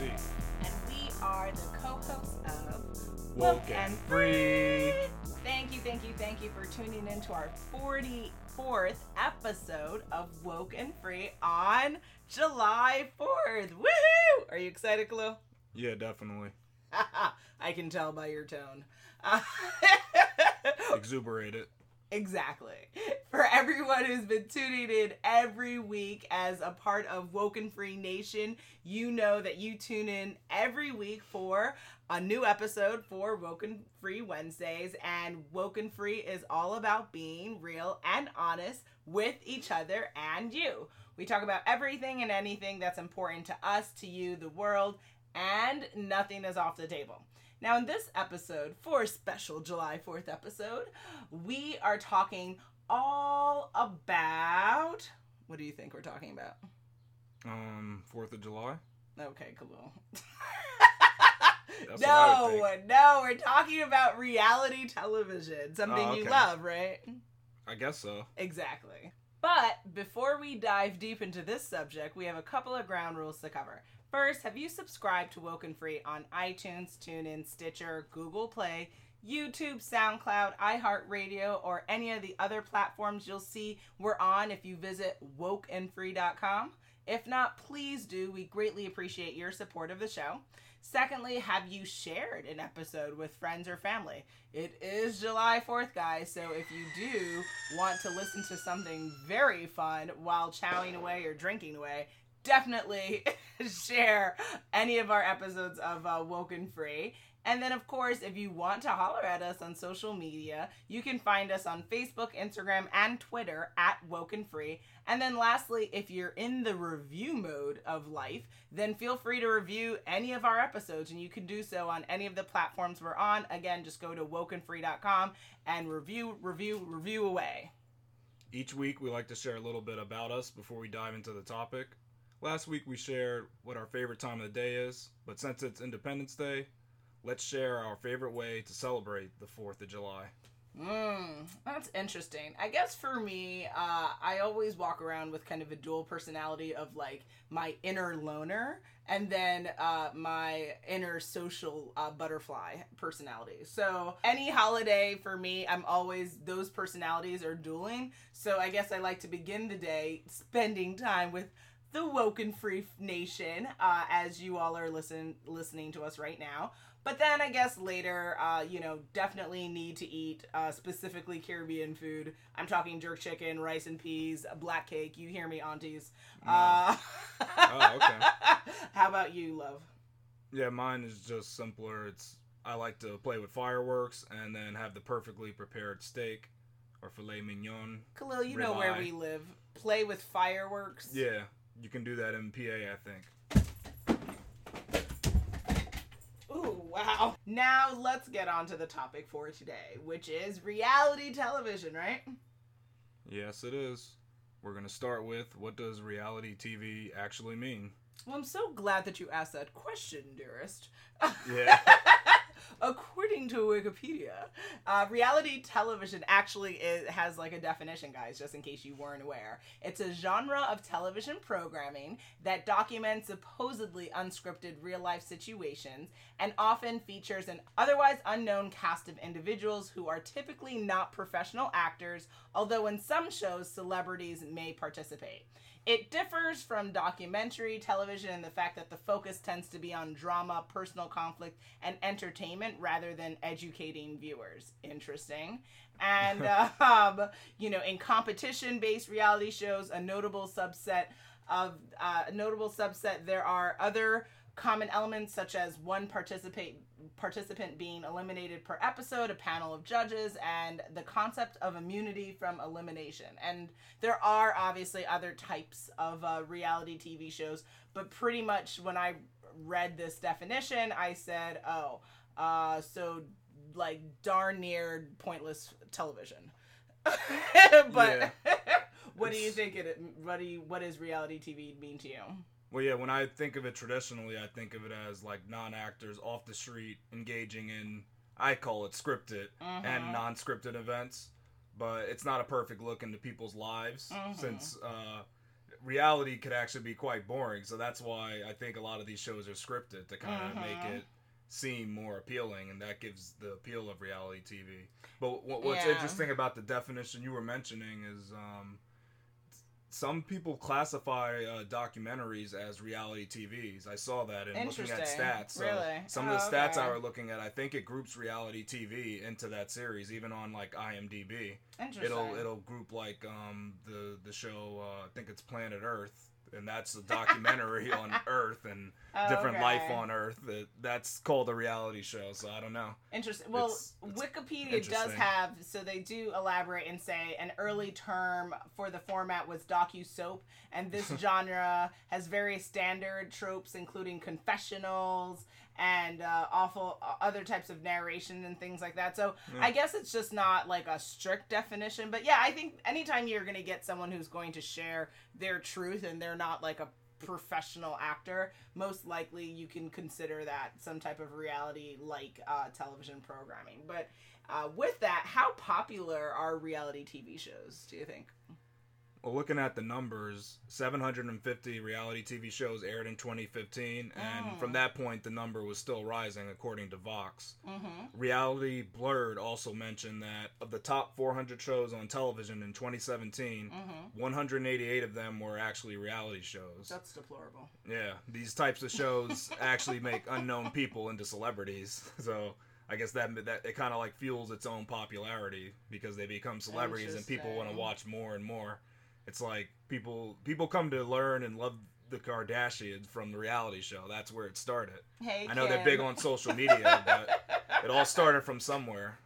C. And we are the co-hosts of Woke and Free. Thank you, thank you, thank you for tuning in to our 44th episode of Woke and Free on July 4th. Woohoo! Are you excited, Khalil? Yeah, definitely. I can tell by your tone. Exuberated. Exactly. For everyone who's been tuning in every week as a part of Woken Free Nation, you know that you tune in every week for a new episode for Woken Free Wednesdays. And Woken Free is all about being real and honest with each other and you. We talk about everything and anything that's important to us, to you, the world, and nothing is off the table. Now, in this episode, for a special July 4th episode, we are talking all about. What do you think we're talking about? Um, Fourth of July. Okay, Khalil. That's what I would no, no, we're talking about reality television, something Oh, you love, right? I guess so. Exactly. But before we dive deep into this subject, we have a couple of ground rules to cover. First, have you subscribed to Woken Free on iTunes, TuneIn, Stitcher, Google Play, YouTube, SoundCloud, iHeartRadio, or any of the other platforms you'll see we're on if you visit wokeandfree.com? If not, please do. We greatly appreciate your support of the show. Secondly, have you shared an episode with friends or family? It is July 4th, guys, so if you do want to listen to something very fun while chowing away or drinking away, definitely share any of our episodes of uh, Woken Free. And then, of course, if you want to holler at us on social media, you can find us on Facebook, Instagram, and Twitter at Woken Free. And then, lastly, if you're in the review mode of life, then feel free to review any of our episodes, and you can do so on any of the platforms we're on. Again, just go to wokenfree.com and review, review, review away. Each week, we like to share a little bit about us before we dive into the topic. Last week, we shared what our favorite time of the day is, but since it's Independence Day, let's share our favorite way to celebrate the 4th of July. Mm, that's interesting. I guess for me, uh, I always walk around with kind of a dual personality of like my inner loner and then uh, my inner social uh, butterfly personality. So any holiday for me, I'm always those personalities are dueling. So I guess I like to begin the day spending time with the Woken Free Nation, uh, as you all are listen listening to us right now. But then I guess later, uh, you know, definitely need to eat uh, specifically Caribbean food. I'm talking jerk chicken, rice and peas, black cake. You hear me, aunties. Uh, Oh, okay. How about you, love? Yeah, mine is just simpler. It's I like to play with fireworks and then have the perfectly prepared steak or filet mignon. Khalil, you know where we live. Play with fireworks. Yeah, you can do that in PA, I think. Ooh, wow. Now let's get on to the topic for today, which is reality television, right? Yes, it is. We're going to start with what does reality TV actually mean? Well, I'm so glad that you asked that question, dearest. Yeah. According to Wikipedia, uh, reality television actually is, has like a definition, guys, just in case you weren't aware. It's a genre of television programming that documents supposedly unscripted real life situations and often features an otherwise unknown cast of individuals who are typically not professional actors, although in some shows, celebrities may participate. It differs from documentary television in the fact that the focus tends to be on drama, personal conflict, and entertainment rather than educating viewers. Interesting. And, um, you know, in competition based reality shows, a notable subset of uh, a notable subset, there are other common elements such as one participate participant being eliminated per episode, a panel of judges, and the concept of immunity from elimination. And there are obviously other types of uh, reality TV shows, but pretty much when I read this definition, I said, "Oh, uh, so like darn near pointless television." but what do you think it? What do you? What does reality TV mean to you? Well, yeah, when I think of it traditionally, I think of it as like non actors off the street engaging in, I call it scripted and Mhm. non scripted events. But it's not a perfect look into people's lives Mhm. since uh, reality could actually be quite boring. So that's why I think a lot of these shows are scripted to kind of Mhm. make it seem more appealing, and that gives the appeal of reality TV. But what, what's Yeah. interesting about the definition you were mentioning is um, some people classify uh, documentaries as reality TVs. I saw that in looking at stats. So Really? Some of the Oh, stats I were looking at, I think it groups reality TV into that series, even on like IMDb Interesting. it'll it'll group like um the the show uh, I think it's Planet Earth and that's a documentary on Earth and Oh, different okay. life on Earth that that's called a reality show so I don't know Interesting. Well, It's- it's Wikipedia does have, so they do elaborate and say an early term for the format was docu soap, and this genre has various standard tropes, including confessionals and uh, awful uh, other types of narration and things like that. So Yeah. I guess it's just not like a strict definition, but yeah, I think anytime you're going to get someone who's going to share their truth and they're not like a professional actor, most likely you can consider that some type of reality like uh, television programming. But uh, with that, how popular are reality TV shows, do you think? Well looking at the numbers 750 reality TV shows aired in 2015 and Mm. from that point the number was still rising according to Vox Mm-hmm. Reality Blurred also mentioned that of the top 400 shows on television in 2017 Mm-hmm. 188 of them were actually reality shows That's deplorable. Yeah, these types of shows actually make unknown people into celebrities. So I guess that that it kind of like fuels its own popularity because they become celebrities and people want to watch more and more. It's like people people come to learn and love the Kardashians from the reality show. That's where it started. Hey, I know they're big on social media, but it all started from somewhere.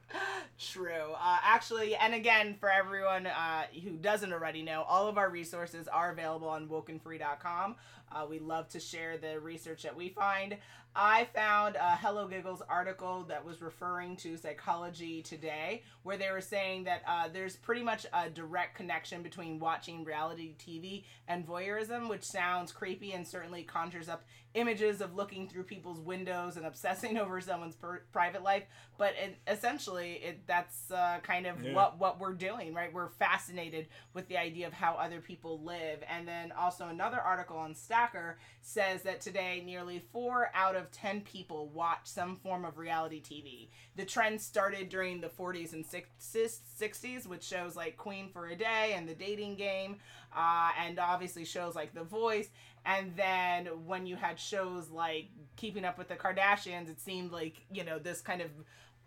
True. Uh, actually, and again, for everyone uh, who doesn't already know, all of our resources are available on wokenfree.com. Uh, we love to share the research that we find. I found a Hello Giggles article that was referring to Psychology Today, where they were saying that uh, there's pretty much a direct connection between watching reality TV and voyeurism, which sounds creepy and certainly conjures up images of looking through people's windows and obsessing over someone's per- private life. But it, essentially, it that's uh, kind of Yeah. what what we're doing, right? We're fascinated with the idea of how other people live. And then also another article on Stacker says that today nearly four out of ten people watch some form of reality TV. The trend started during the 40s and 60s, 60s with shows like Queen for a Day and The Dating Game, uh, and obviously shows like The Voice. And then when you had shows like Keeping Up with the Kardashians, it seemed like, you know, this kind of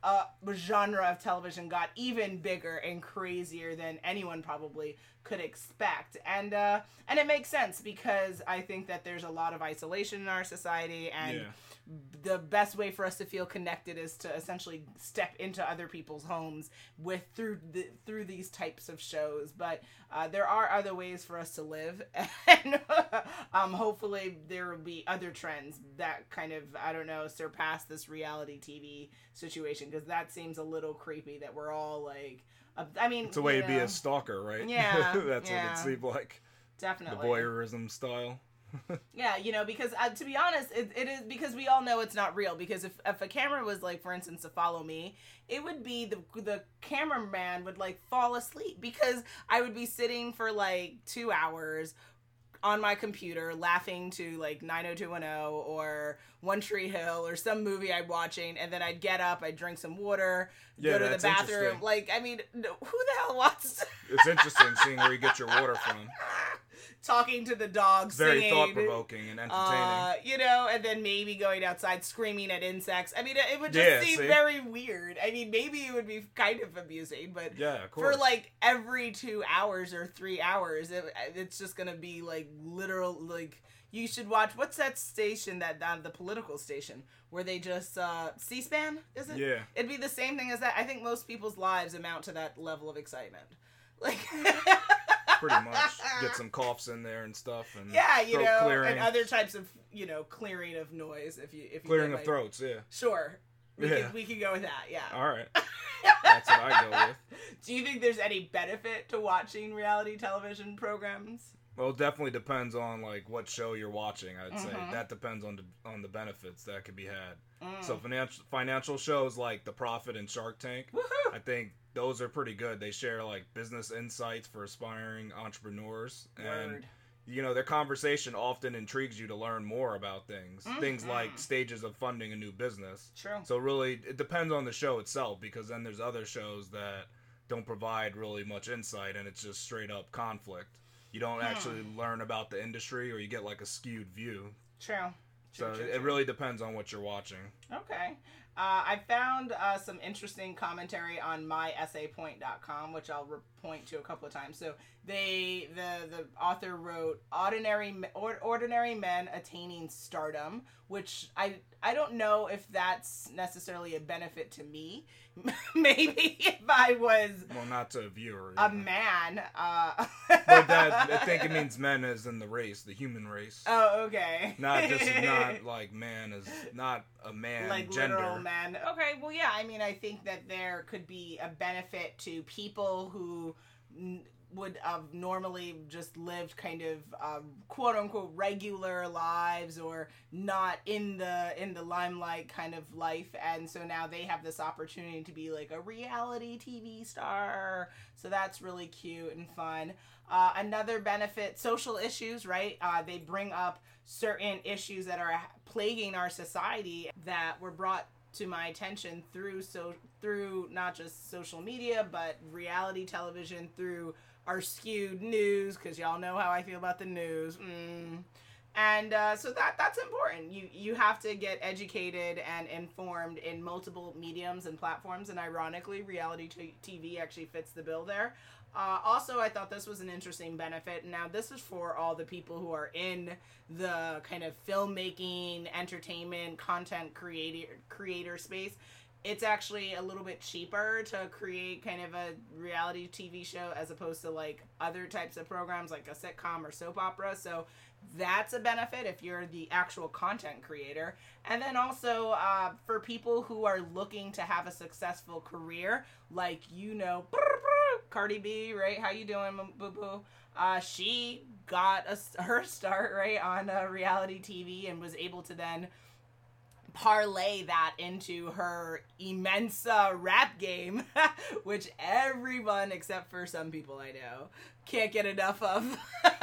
uh, genre of television got even bigger and crazier than anyone probably could expect. And uh, and it makes sense because I think that there's a lot of isolation in our society and Yeah. The best way for us to feel connected is to essentially step into other people's homes with through the, through these types of shows but uh, there are other ways for us to live and um, hopefully there will be other trends that kind of i don't know surpass this reality tv situation because that seems a little creepy that we're all like uh, i mean It's a way you to be a stalker, right? Yeah, That's yeah. what it seemed like. Definitely, the voyeurism style. Yeah, you know, because uh, to be honest, it, it is because we all know it's not real. Because if, if a camera was like, for instance, to follow me, it would be the the cameraman would like fall asleep because I would be sitting for like two hours on my computer laughing to like 90210 or One Tree Hill or some movie I'm watching, and then I'd get up, I'd drink some water, Yeah, go to the bathroom. Like, I mean, who the hell wants It's interesting seeing where you get your water from. talking to the dog, very thought provoking and entertaining. Uh, you know, and then maybe going outside screaming at insects. I mean, it, would just Yeah, seem see? very weird. I mean, maybe it would be kind of amusing, but yeah, for like every two hours or three hours, it, it's just gonna be like literal. Like you should watch. What's that station that uh, the political station where they just uh, C-SPAN? Is it? yeah. It'd be the same thing as that. I think most people's lives amount to that level of excitement. Like. pretty much get some coughs in there and stuff and Yeah, you know, clearing, and other types of you know clearing of noise. If you if you clearing of my- throats yeah Sure, we Yeah. can we can go with that. Yeah. all right that's what i go with Do you think there's any benefit to watching reality television programs? well it definitely depends on like what show you're watching i'd say Mhm. that depends on the on the benefits that could be had Mm. so financial financial shows like the profit and shark tank Woohoo! i think those are pretty good they share like business insights for aspiring entrepreneurs and Word. you know their conversation often intrigues you to learn more about things mm-hmm. things like stages of funding a new business True. so really it depends on the show itself because then there's other shows that don't provide really much insight and it's just straight up conflict you don't hmm. actually learn about the industry or you get like a skewed view True. so True, true, it true. really depends on what you're watching Okay. Uh, I found uh, some interesting commentary on myessaypoint.com, which I'll re- point to a couple of times. So they, the the author wrote "Ordinary or, Ordinary Men Attaining Stardom," which I I don't know if that's necessarily a benefit to me. Maybe if I was well not to a viewer a yeah. man. Uh, but that i think it means men as in the race the human race Oh, okay. not just not like man as not a man like gender literal men. Okay, well, yeah. I mean, I think that there could be a benefit to people who would have normally just lived kind of um, quote unquote regular lives or not in the in the limelight kind of life, and so now they have this opportunity to be like a reality TV star. So that's really cute and fun. Uh, another benefit, social issues, right? Uh, they bring up certain issues that are plaguing our society that were brought to my attention through so through not just social media but reality television through our skewed news because y'all know how I feel about the news. Mm. And uh, so that that's important. You you have to get educated and informed in multiple mediums and platforms. And ironically, reality t- TV actually fits the bill there. Uh, also, I thought this was an interesting benefit. Now, this is for all the people who are in the kind of filmmaking, entertainment, content creator creator space. It's actually a little bit cheaper to create kind of a reality TV show as opposed to like other types of programs like a sitcom or soap opera. So that's a benefit if you're the actual content creator. And then also uh, for people who are looking to have a successful career, like you know, Cardi B, right? How you doing, boo boo? Uh, she got a, her start right on uh, reality TV and was able to then parlay that into her immense uh, rap game, which everyone except for some people I know can't get enough of.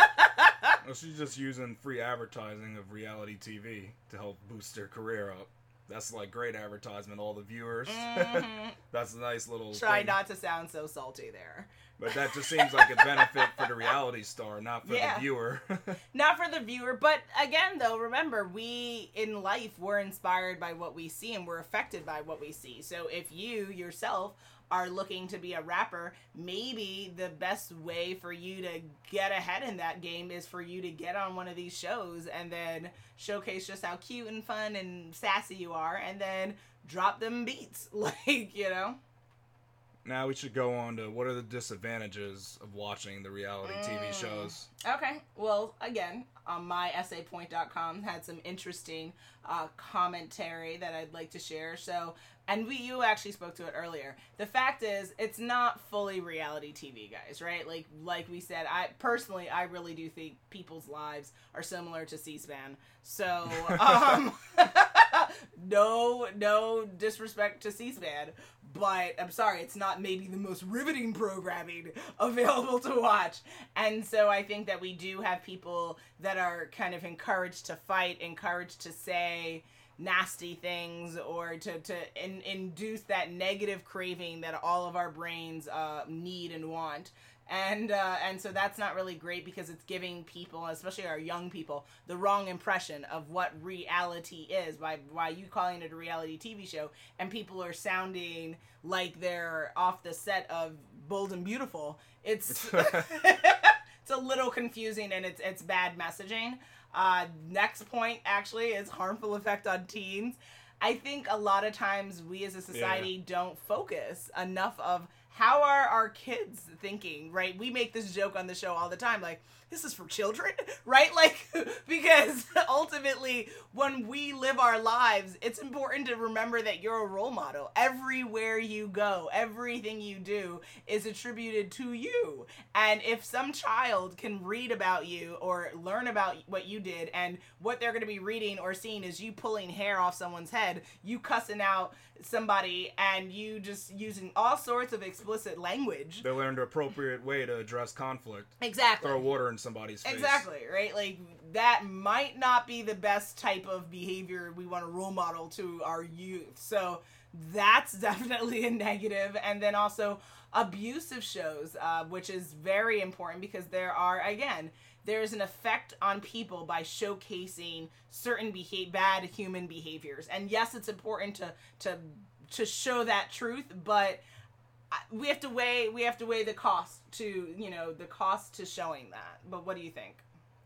Well, she's just using free advertising of reality TV to help boost her career up. That's like great advertisement. All the viewers. Mhm. That's a nice little. Try thing. not to sound so salty there. But that just seems like a benefit for the reality star, not for Yeah. the viewer. Not for the viewer, but again, though, remember, we in life, we're inspired by what we see and we're affected by what we see. So if you yourself are looking to be a rapper, maybe the best way for you to get ahead in that game is for you to get on one of these shows and then showcase just how cute and fun and sassy you are and then drop them beats. Like, you know? Now we should go on to what are the disadvantages of watching the reality TV Mm. shows. Okay. Well, again, on my essaypoint.com had some interesting uh, commentary that I'd like to share. So, and we you actually spoke to it earlier. The fact is, it's not fully reality TV, guys. Right? Like like we said, I personally I really do think people's lives are similar to C-SPAN. So, um, no no disrespect to C-SPAN, but I'm sorry, it's not maybe the most riveting programming available to watch. And so I think that we do have people that are kind of encouraged to fight, encouraged to say nasty things or to, to in, induce that negative craving that all of our brains uh, need and want and uh, and so that's not really great because it's giving people, especially our young people, the wrong impression of what reality is by by you calling it a reality TV show, and people are sounding like they're off the set of Bold and Beautiful. It's it's a little confusing and it's it's bad messaging. Uh, next point actually is harmful effect on teens. I think a lot of times we as a society don't focus enough of how are our kids thinking, right? We make this joke on the show all the time, like, this is for children, right? Like, because ultimately, when we live our lives, it's important to remember that you're a role model. Everywhere you go, everything you do is attributed to you. And if some child can read about you or learn about what you did, and what they're going to be reading or seeing is you pulling hair off someone's head, you cussing out somebody and you just using all sorts of explicit language. They learned an appropriate way to address conflict. Exactly. Throw water in somebody's face. Exactly, right? Like that might not be the best type of behavior we want to role model to our youth. So that's definitely a negative. And then also abusive shows, uh, which is very important because there are again there's an effect on people by showcasing certain beha- bad human behaviors. And yes, it's important to to to show that truth, but we have to weigh we have to weigh the cost to you know the cost to showing that. But what do you think?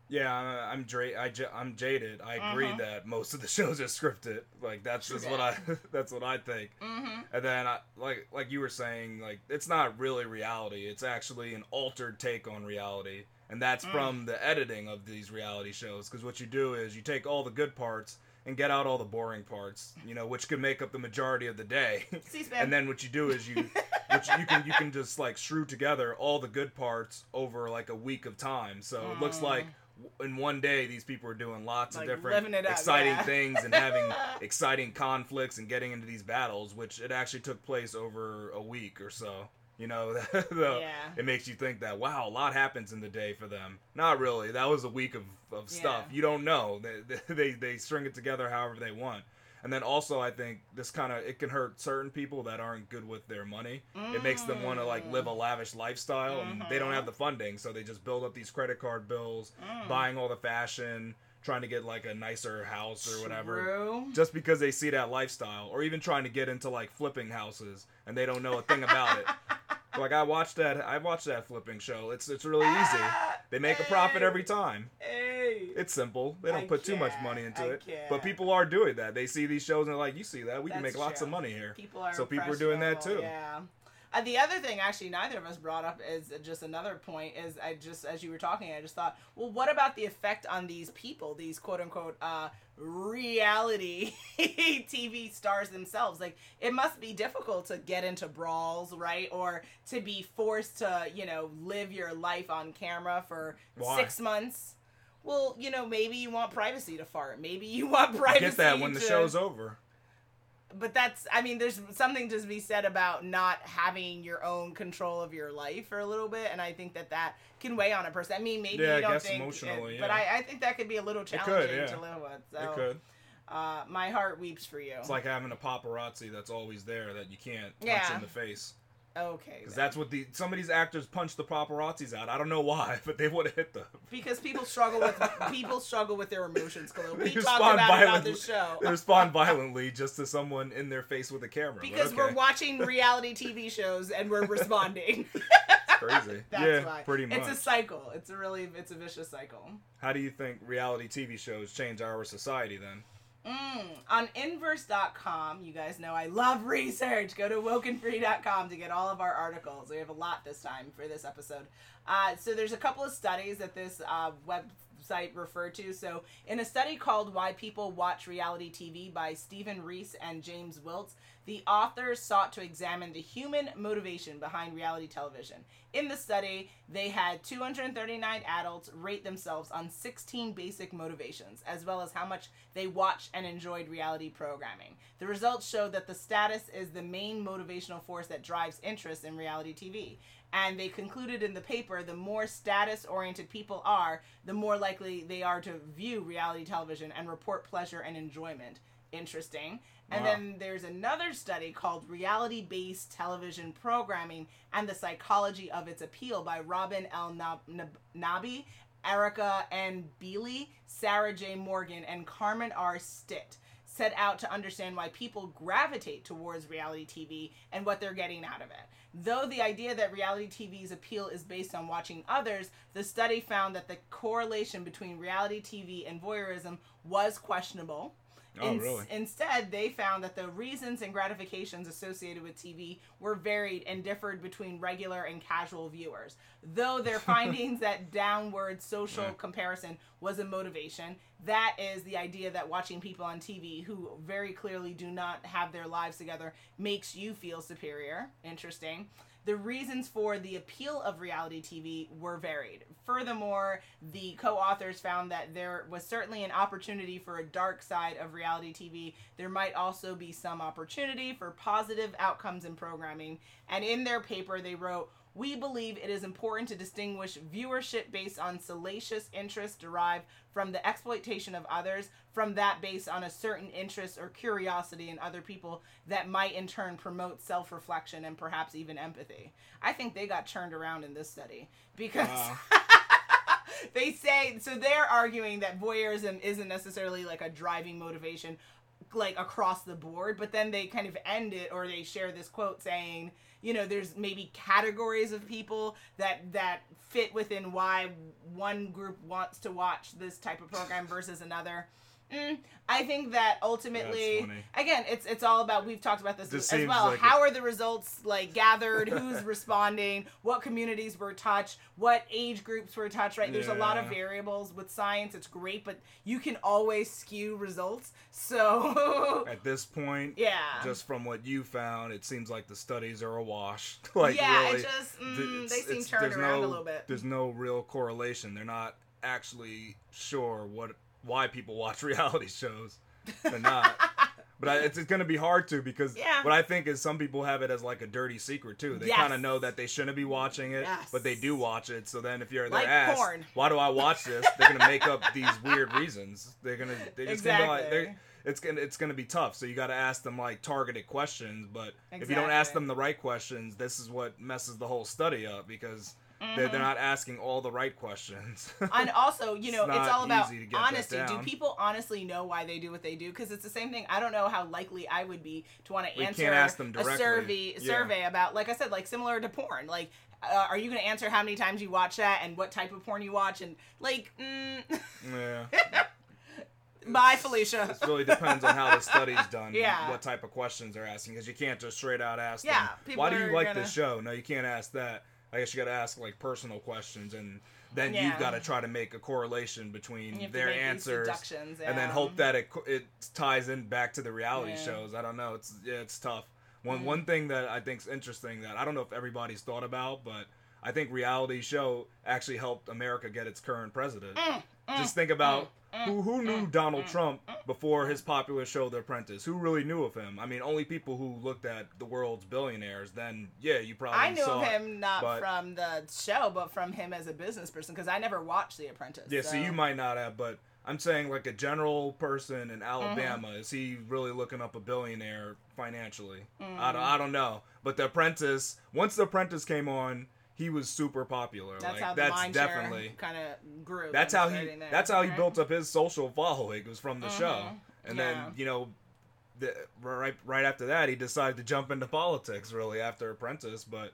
Yeah, I'm dra- I j- I'm jaded. I agree Mhm. that most of the shows are scripted. Like that's True just what I that's what I think. Mm-hmm. And then I, like like you were saying, like it's not really reality. It's actually an altered take on reality. And that's Mm. from the editing of these reality shows because what you do is you take all the good parts and get out all the boring parts, you know, which could make up the majority of the day. And then what you do is you which you can you can just like shrew together all the good parts over like a week of time. So it looks Mm. like w- in one day these people are doing lots Like, of different up, exciting yeah. things and having exciting conflicts and getting into these battles, which it actually took place over a week or so. You know, the, Yeah. it makes you think that wow, a lot happens in the day for them. Not really. That was a week of, of stuff. Yeah. You don't know. They, they they string it together however they want. And then also, I think this kind of it can hurt certain people that aren't good with their money. It makes them want to like live a lavish lifestyle, and they don't have the funding, so they just build up these credit card bills, Mm. buying all the fashion, trying to get like a nicer house or whatever True. just because they see that lifestyle or even trying to get into like flipping houses and they don't know a thing about it like i watched that i watched that flipping show it's it's really easy they make a profit every time. It's simple they don't I put too much money into I it can't. but people are doing that they see these shows and they're like you see that we can That's make lots of money here People are So people are doing that too. Yeah. Uh, the other thing, actually, neither of us brought up is just another point. Is I just as you were talking, I just thought, well, what about the effect on these people, these quote unquote uh, reality TV stars themselves? Like, it must be difficult to get into brawls, right, or to be forced to, you know, live your life on camera for Why? six months. Well, you know, maybe you want privacy to fart. Maybe you want privacy. get that when the to- show's over but that's i mean there's something to be said about not having your own control of your life for a little bit and i think that that can weigh on a person i mean maybe Yeah, I you don't guess think emotionally, it, but. I, I think that could be a little could, challenging yeah. to live with so it could uh, my heart weeps for you it's like having a paparazzi that's always there that you can't punch in the face okay because that's what the some of these actors punch the paparazzis out i don't know why but they would have hit them because people struggle with people struggle with their emotions Khalil. We talked respond about violently. this show they respond violently just to someone in their face with a camera. because okay. we're watching reality tv shows and we're responding It's crazy. that's yeah, why pretty much. it's a cycle it's a really it's a vicious cycle How do you think reality TV shows change our society then? Mm, on inverse.com, you guys know I love research. Go to wokenfree.com to get all of our articles. We have a lot this time for this episode. Uh, so there's a couple of studies that this uh, website referred to. So in a study called Why People Watch Reality TV by Steven Reiss and James Wiltz, the authors sought to examine the human motivation behind reality television. In the study, they had 239 adults rate themselves on 16 basic motivations, as well as how much they watched and enjoyed reality programming. The results showed that the status is the main motivational force that drives interest in reality TV. And they concluded in the paper the more status oriented people are, the more likely they are to view reality television and report pleasure and enjoyment. Interesting. And Wow. then there's another study called Reality Based Television Programming and the Psychology of Its Appeal by Robin L. Nab- Nab- Nabi, Erica N. Biely, Sarah J. Morgan, and Carmen R. Stitt. Set out to understand why people gravitate towards reality TV and what they're getting out of it. Though the idea that reality TV's appeal is based on watching others, the study found that the correlation between reality TV and voyeurism was questionable. Oh, Ins- really? Instead, they found that the reasons and gratifications associated with TV were varied and differed between regular and casual viewers. Though their findings that downward social Yeah. comparison was a motivation, that is the idea that watching people on TV who very clearly do not have their lives together makes you feel superior. Interesting. The reasons for the appeal of reality TV were varied. Furthermore, the co authors found that there was certainly an opportunity for a dark side of reality TV. There might also be some opportunity for positive outcomes in programming. And in their paper, they wrote, we believe it is important to distinguish viewership based on salacious interest derived from the exploitation of others from that based on a certain interest or curiosity in other people that might in turn promote self-reflection and perhaps even empathy. I think they got turned around in this study because wow. they say so they're arguing that voyeurism isn't necessarily like a driving motivation like across the board, but then they kind of end it or they share this quote saying you know there's maybe categories of people that that fit within why one group wants to watch this type of program versus another Mm, I think that ultimately, again, it's it's all about. We've talked about this, this as well. Like How are the results like gathered? Who's responding? What communities were touched? What age groups were touched? Right? There's yeah. a lot of variables with science. It's great, but you can always skew results. So at this point, yeah, just from what you found, it seems like the studies are a wash. like yeah, really, it just mm, they seem turned around no, a little bit. There's no real correlation. They're not actually sure what why people watch reality shows. They're not. but I, it's, it's going to be hard to because yeah. what I think is some people have it as like a dirty secret too. They yes. kind of know that they shouldn't be watching it, yes. but they do watch it. So then if you're like asked, porn. why do I watch this? They're going to make up these weird reasons. They're going to they're just exactly. to like it's gonna it's gonna be tough. So you got to ask them like targeted questions. But exactly. if you don't ask them the right questions, this is what messes the whole study up because Mm-hmm. They're, they're not asking all the right questions. and also, you know, it's, it's all about honesty. Do people honestly know why they do what they do? Because it's the same thing. I don't know how likely I would be to want to answer a survey yeah. survey about, like I said, like similar to porn. Like, uh, are you going to answer how many times you watch that and what type of porn you watch? And like, mm. yeah. Bye, Felicia. It really depends on how the study's done. Yeah. What type of questions they're asking, because you can't just straight out ask yeah, them. Why do you like gonna... this show? No, you can't ask that. I guess you got to ask like personal questions, and then yeah. you've got to try to make a correlation between their answers, yeah. and then hope that it it ties in back to the reality yeah. shows. I don't know. It's yeah, it's tough. One mm. one thing that I think is interesting that I don't know if everybody's thought about, but I think reality show actually helped America get its current president. Mm, mm, Just think about mm. Who who knew Donald Trump before his popular show The Apprentice? Who really knew of him? I mean, only people who looked at the world's billionaires. Then yeah, you probably I knew of him it, not but, from the show, but from him as a business person because I never watched The Apprentice. Yeah, so. so. you might not have, but I'm saying like a general person in Alabama mm-hmm. is he really looking up a billionaire financially? Mm-hmm. I don't I don't know, but The Apprentice once The Apprentice came on he was super popular. That's like, how that's definitely kind of grew. That's how he. There, that's how right? he built up his social following. Was from the mm-hmm. show, and yeah. then you know, the, right right after that, he decided to jump into politics. Really after Apprentice, but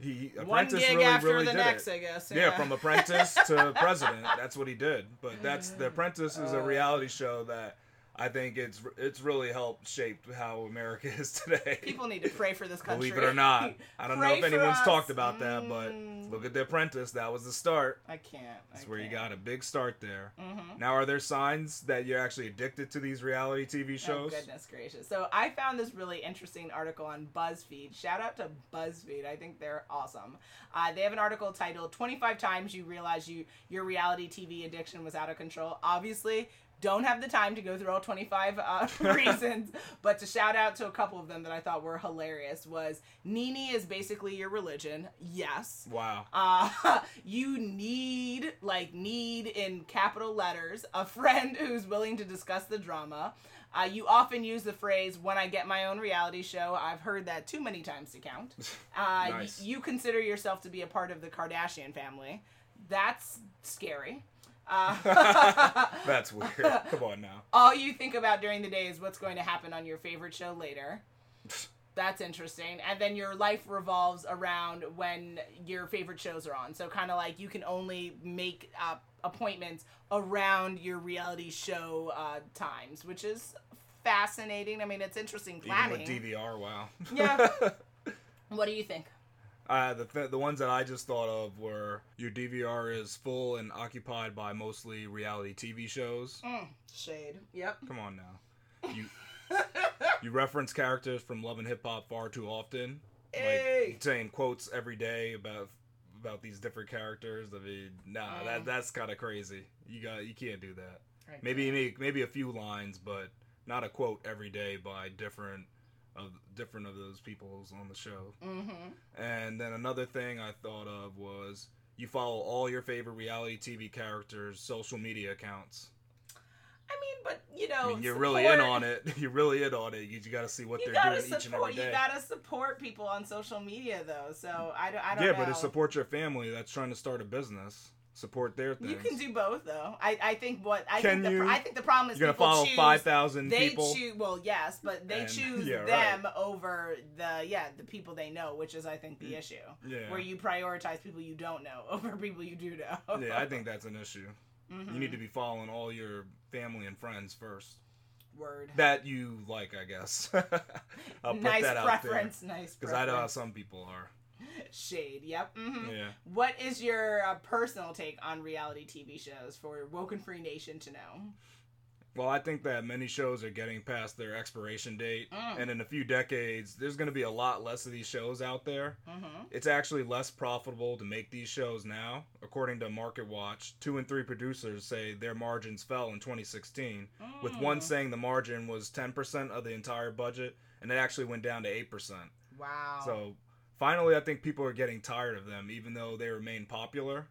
he One Apprentice gig really after really the did next, it. I guess. Yeah. yeah, from Apprentice to President. That's what he did. But that's the Apprentice is a reality show that I think it's it's really helped shape how America is today. People need to pray for this country. Believe it or not, I don't know if anyone's us. talked about that, but mm. look at The Apprentice. That was the start. I can't. That's I where can't. you got a big start there. Mm-hmm. Now, are there signs that you're actually addicted to these reality TV shows? Oh goodness gracious! So I found this really interesting article on BuzzFeed. Shout out to BuzzFeed. I think they're awesome. Uh, they have an article titled "25 Times You Realize You Your Reality TV Addiction Was Out of Control." Obviously, don't have the time to go through all 25 uh, reasons, but to shout out to a couple of them that I thought were hilarious was NeNe is basically your religion. Yes. Wow. Uh, you need, like, need in capital letters, a friend who's willing to discuss the drama. Uh, you often use the phrase "when I get my own reality show." I've heard that too many times to count. Uh, nice. y- you consider yourself to be a part of the Kardashian family. That's scary. Uh, That's weird. Come on now. All you think about during the day is what's going to happen on your favorite show later. That's interesting. And then your life revolves around when your favorite shows are on. So kind of like you can only make uh, appointments around your reality show uh, times, which is fascinating. I mean, it's interesting planning. Even with DVR, wow. Yeah. what do you think? Uh, the th- the ones that I just thought of were your DVR is full and occupied by mostly reality TV shows. Mm, shade. Yep. Come on now, you you reference characters from Love and Hip Hop far too often. Hey. Like saying quotes every day about about these different characters. I mean, nah, Mm. that that's kind of crazy. You got you can't do that. Maybe make maybe a few lines, but not a quote every day by different of different of those peoples on the show. Mm-hmm. And then another thing I thought of was you follow all your favorite reality TV characters' social media accounts. I mean, but you know, I mean, you're really in on it. You're really in on it. You, got to see what You they're doing each and support. every You gotta support people on social media, though. So I don't. I don't yeah, know. but it support your family that's trying to start a business. Support their things. You can do both, though. I, I think what I Can think the you? pr- I think the problem is You're gonna follow choose, five thousand They people. choose well, yes, but they And- choose yeah, right. them over the yeah the people they know, which is I think the Mm, issue. yeah, Where you prioritize people you don't know over people you do know. yeah, I think that's an issue. Mhm. You need to be following all your family and friends first. word. That you like, I guess. I'll put nice that out preference. Nice because I know how some people are. Shade. Yep. hmm Yeah. What is your uh, personal take on reality TV shows for Woken Free Nation to know? Well, I think that many shows are getting past their expiration date, Mm. and in a few decades, there's going to be a lot less of these shows out there. Mm-hmm. It's actually less profitable to make these shows now. According to Market Watch, two and three producers say their margins fell in 2016, with Mm. one saying the margin was 10% of the entire budget, and it actually went down to 8%. Wow. So finally, I think people are getting tired of them, even though they remain popular.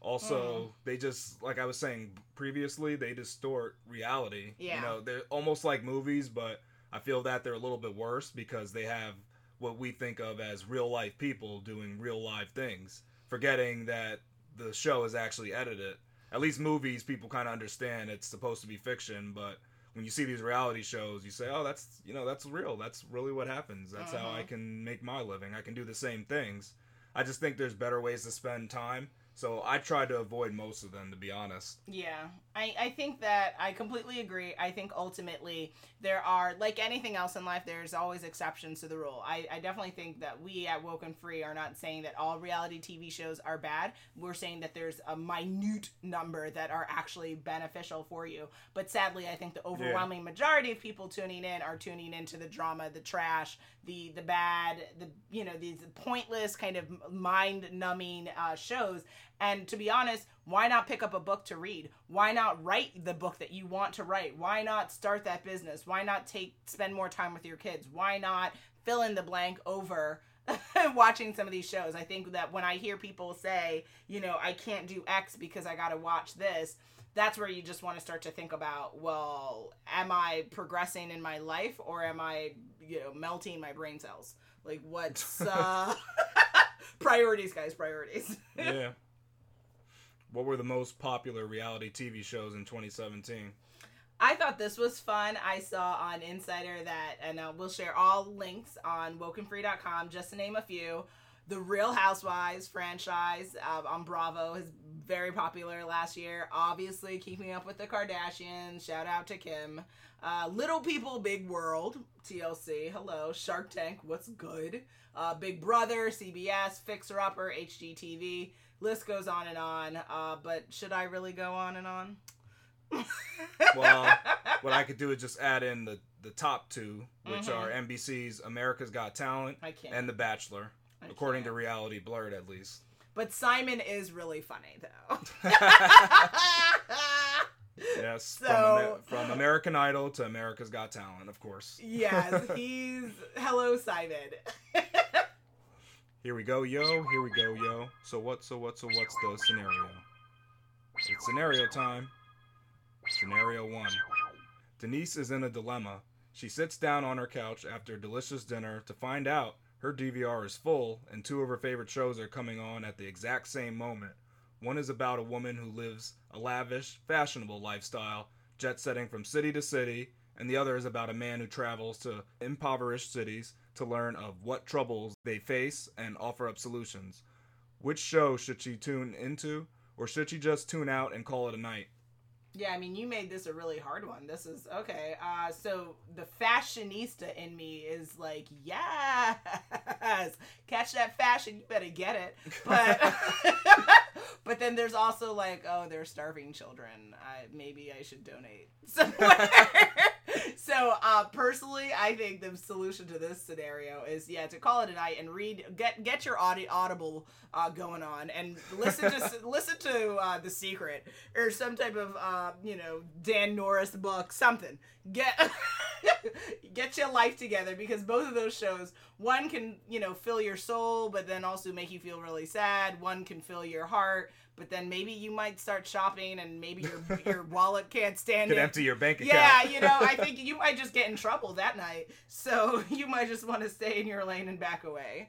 Also, Mm. they just like I was saying previously, they distort reality. Yeah. You know, they're almost like movies, but I feel that they're a little bit worse because they have what we think of as real life people doing real life things, forgetting that the show is actually edited. At least movies, people kind of understand it's supposed to be fiction, but when you see these reality shows, you say, "Oh, that's you know that's real. That's really what happens. That's how I Mhm. can make my living. I can do the same things." I just think there's better ways to spend time, so I try to avoid most of them, to be honest. Yeah, I, I think that I completely agree. I think ultimately there are, like anything else in life, there's always exceptions to the rule. I, I definitely think that we at Woken Free are not saying that all reality TV shows are bad. We're saying that there's a minute number that are actually beneficial for you. But sadly, I think the overwhelming majority of people tuning in are tuning into the drama, the trash, the the bad, the you know these pointless kind of mind numbing uh, shows. And to be honest, why not pick up a book to read? Why not write the book that you want to write? Why not start that business? Why not take spend more time with your kids? Why not fill in the blank over watching some of these shows? I think that when I hear people say, you know, I can't do X because I got to watch this, that's where you just want to start to think about, well, am I progressing in my life or am I, you know, melting my brain cells? Like what's uh priorities, guys, priorities. yeah. What were the most popular reality TV shows in 2017? I thought this was fun. I saw on Insider that, and uh, we'll share all links on wokenfree.com, just to name a few. The Real Housewives franchise uh, on Bravo is very popular last year. Obviously, keeping up with the Kardashians. Shout out to Kim. Uh, Little People, Big World, TLC. Hello. Shark Tank, what's good? Uh, Big Brother, CBS, Fixer Upper, HGTV. List goes on and on. Uh, but should I really go on and on? Well, what I could do is just add in the, the top two, which Mhm. are NBC's America's Got Talent and The Bachelor, I according to can't. Reality Blurred at least. But Simon is really funny though. Yes, from, So- Amer- from American Idol to America's Got Talent, of course. yes, he's hello Simon. Here we go, yo. Here we go, yo. So what? So what? So what's the scenario? It's scenario time. Scenario one. Denise is in a dilemma. She sits down on her couch after a delicious dinner to find out her DVR is full and two of her favorite shows are coming on at the exact same moment. One is about a woman who lives a lavish, fashionable lifestyle, jet setting from city to city, and the other is about a man who travels to impoverished cities to learn of what troubles they face and offer up solutions. Which show should she tune into, or should she just tune out and call it a night? Yeah, I mean, you made this a really hard one. This is okay. Uh, so the fashionista in me is like, yes, catch that fashion, you better get it. But but then there's also like, oh, they're starving children. I maybe I should donate somewhere. so uh, personally, I think the solution to this scenario is yeah to call it a night and read get get your audi- audible uh, going on and listen to listen to uh, the Secret or some type of uh, you know Dan Norris book something get get your life together because both of those shows one can you know fill your soul but then also make you feel really sad one can fill your heart but then maybe you might start shopping and maybe your your wallet can't stand Could it empty your bank account. yeah, you know, I think you might just get in trouble that night. So you might just want to stay in your lane and back away.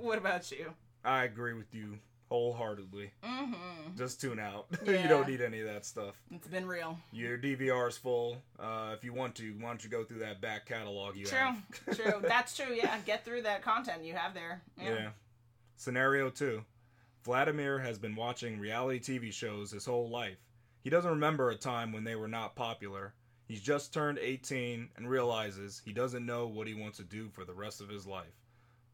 what about you? I agree with you wholeheartedly. Mm-hmm. Just tune out. Yeah. you don't need any of that stuff. It's been real. Your DVR is full. Uh, if you want to, why don't you go through that back catalog you True, have? true. That's true. Yeah, get through that content you have there. Yeah. Yeah. Scenario two. Vladimir has been watching reality TV shows his whole life. He doesn't remember a time when they were not popular. He's just turned 18 and realizes he doesn't know what he wants to do for the rest of his life.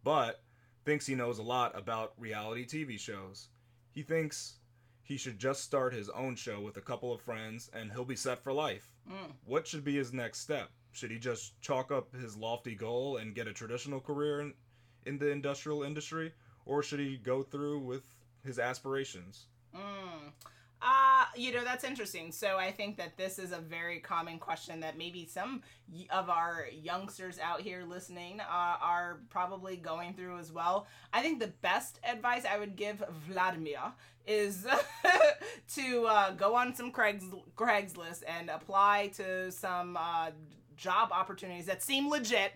But thinks he knows a lot about reality TV shows. He thinks he should just start his own show with a couple of friends and he'll be set for life. Mm. What should be his next step? Should he just chalk up his lofty goal and get a traditional career in, in the industrial industry? Or should he go through with his aspirations? Mm. Uh, you know, that's interesting. So I think that this is a very common question that maybe some of our youngsters out here listening uh, are probably going through as well. I think the best advice I would give Vladimir is to uh, go on some Craig's Craigslist and apply to some uh, job opportunities that seem legit.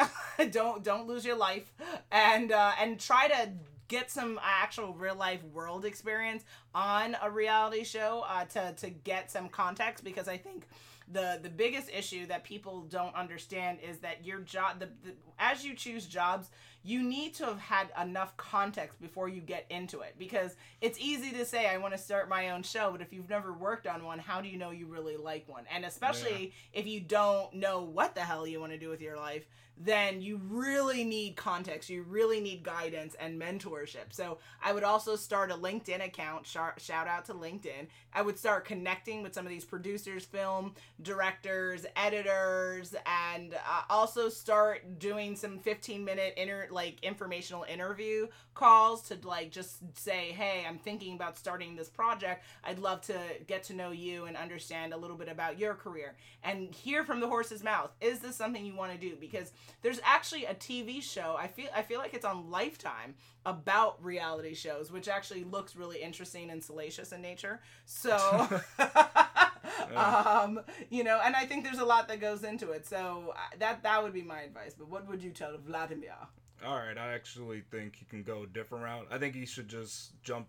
don't don't lose your life and uh, and try to get some actual real life world experience on a reality show uh, to to get some context because I think the the biggest issue that people don't understand is that your job the, the as you choose jobs you need to have had enough context before you get into it because it's easy to say I want to start my own show but if you've never worked on one how do you know you really like one and especially if you don't know what the hell you want to do with your life then you really need context. You really need guidance and mentorship. So I would also start a LinkedIn account. Shout, shout out to LinkedIn. I would start connecting with some of these producers, film directors, editors, and uh, also start doing some 15 minute inter like informational interview calls to like just say, hey, I'm thinking about starting this project. I'd love to get to know you and understand a little bit about your career and hear from the horse's mouth. Is this something you want to do? Because there's actually a TV show. I feel I feel like it's on Lifetime about reality shows, which actually looks really interesting and salacious in nature. So, um, you know, and I think there's a lot that goes into it. So that that would be my advice. But what would you tell Vladimir? All right, I actually think he can go a different route. I think he should just jump,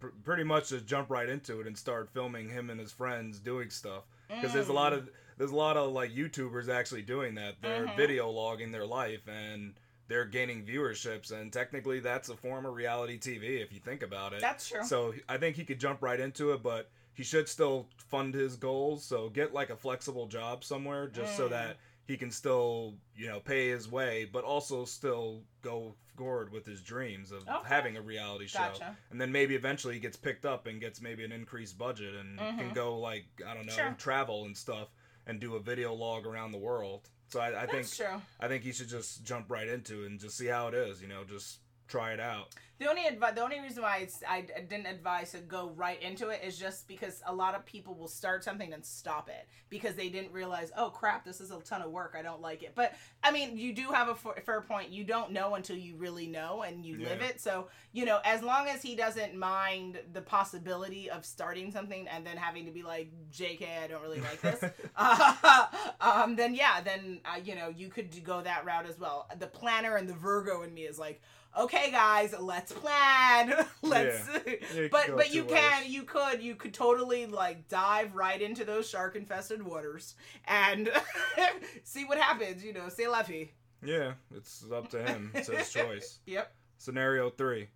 pr- pretty much just jump right into it and start filming him and his friends doing stuff. Because there's a lot of there's a lot of like YouTubers actually doing that. They're Mhm. video logging their life and they're gaining viewerships, and technically that's a form of reality TV if you think about it. That's true. So I think he could jump right into it, but he should still fund his goals. So get like a flexible job somewhere, just so Mm. that he can still, you know, pay his way, but also still go forward with his dreams of Okay. having a reality show. Gotcha. And then maybe eventually he gets picked up and gets maybe an increased budget and can Mhm. go like I don't know Sure. travel and stuff and do a video log around the world. So I, I think true. I think he should just jump right into it and just see how it is. You know, just try it out. The only advi- the only reason why I didn't advise to go right into it is just because a lot of people will start something and stop it because they didn't realize, oh crap, this is a ton of work. I don't like it. But I mean, you do have a f- fair point. You don't know until you really know and you live it. So you know, as long as he doesn't mind the possibility of starting something and then having to be like, J.K., I don't really like this. uh, um, then yeah, then uh, you know you could go that route as well. The planner and the Virgo in me is like, okay, guys, let's plan. let's. Yeah, but but you can ways. you could you could totally like dive right into those shark infested waters and see what happens. You know, say lefty. Yeah, it's up to him. It's his choice. Yep. Scenario 3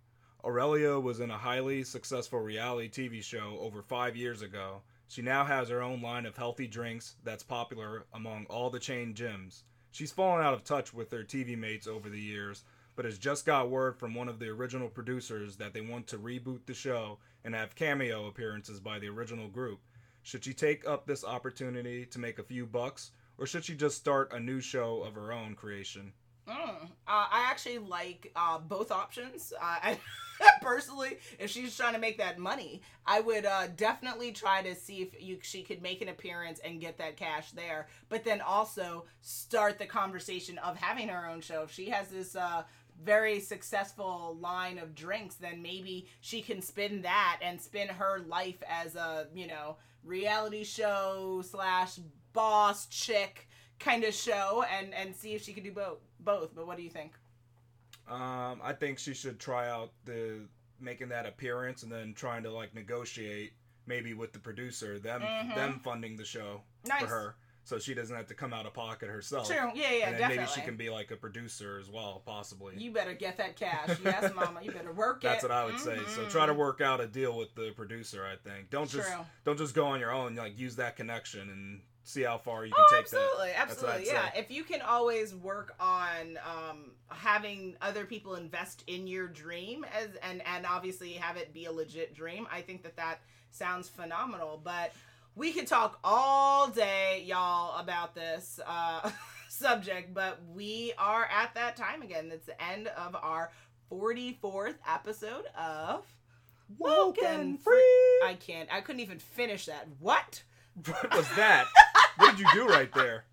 Aurelia was in a highly successful reality TV show over five years ago. She now has her own line of healthy drinks that's popular among all the chain gyms. She's fallen out of touch with her TV mates over the years, but has just got word from one of the original producers that they want to reboot the show and have cameo appearances by the original group. Should she take up this opportunity to make a few bucks, or should she just start a new show of her own creation? Mm. Uh, I actually like uh, both options. Uh, I, personally, if she's trying to make that money, I would uh, definitely try to see if you, she could make an appearance and get that cash there. But then also start the conversation of having her own show. If she has this uh, very successful line of drinks, then maybe she can spin that and spin her life as a you know reality show slash boss chick kind of show and and see if she could do both both. But what do you think? Um i think she should try out the making that appearance and then trying to like negotiate maybe with the producer them Mhm. them funding the show nice. for her so she doesn't have to come out of pocket herself true yeah yeah and definitely maybe she can be like a producer as well possibly you better get that cash yes mama you better work it. that's it what i would say so try to work out a deal with the producer i think don't just True. don't just go on your own like use that connection and see how far you can Oh, take absolutely, what absolutely, yeah. say. If you can always work on um, having other people invest in your dream, as and and obviously have it be a legit dream, I think that that sounds phenomenal. But we could talk all day, y'all, about this uh, subject. But we are at that time again. It's the end of our forty fourth episode of Woken free I can't. I couldn't even finish that. What? what was that what did you do right there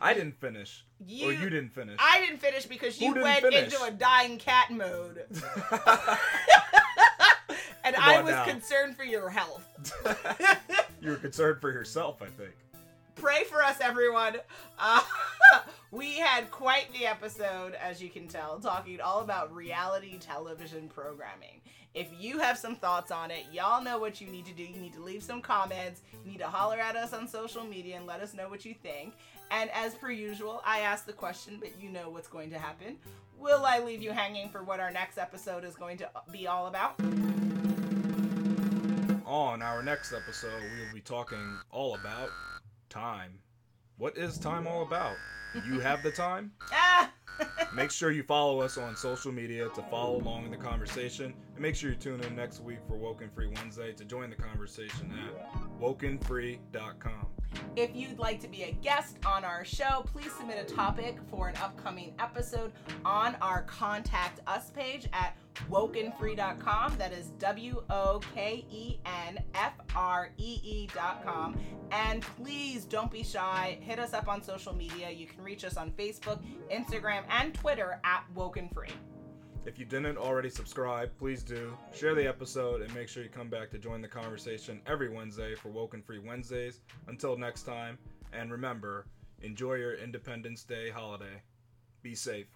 i didn't finish or you didn't finish I didn't finish because you went finish? into a dying cat mode. and I was now. concerned for your health. You were concerned for yourself i think Pray for us, everyone. Uh, we had quite the episode, as you can tell, talking all about reality television programming. If you have some thoughts on it, y'all know what you need to do. You need to leave some comments. You need to holler at us on social media and let us know what you think. And as per usual, I ask the question, but you know what's going to happen. Will I leave you hanging for what our next episode is going to be all about? On our next episode we will be talking all about time what is time all about you have the time Ah! Make sure you follow us on social media to follow along in the conversation. Make sure you tune in next week for Woken Free Wednesday to join the conversation at wokenfree.com. If you'd like to be a guest on our show, please submit a topic for an upcoming episode on our Contact Us page at wokenfree.com. That is W O K E N F R E E.com. And please don't be shy. Hit us up on social media. You can reach us on Facebook, Instagram, and Twitter at Woken Free. If you didn't already subscribe, please do. Share the episode and make sure you come back to join the conversation every Wednesday for Woken Free Wednesdays. Until next time, and remember, enjoy your Independence Day holiday. Be safe.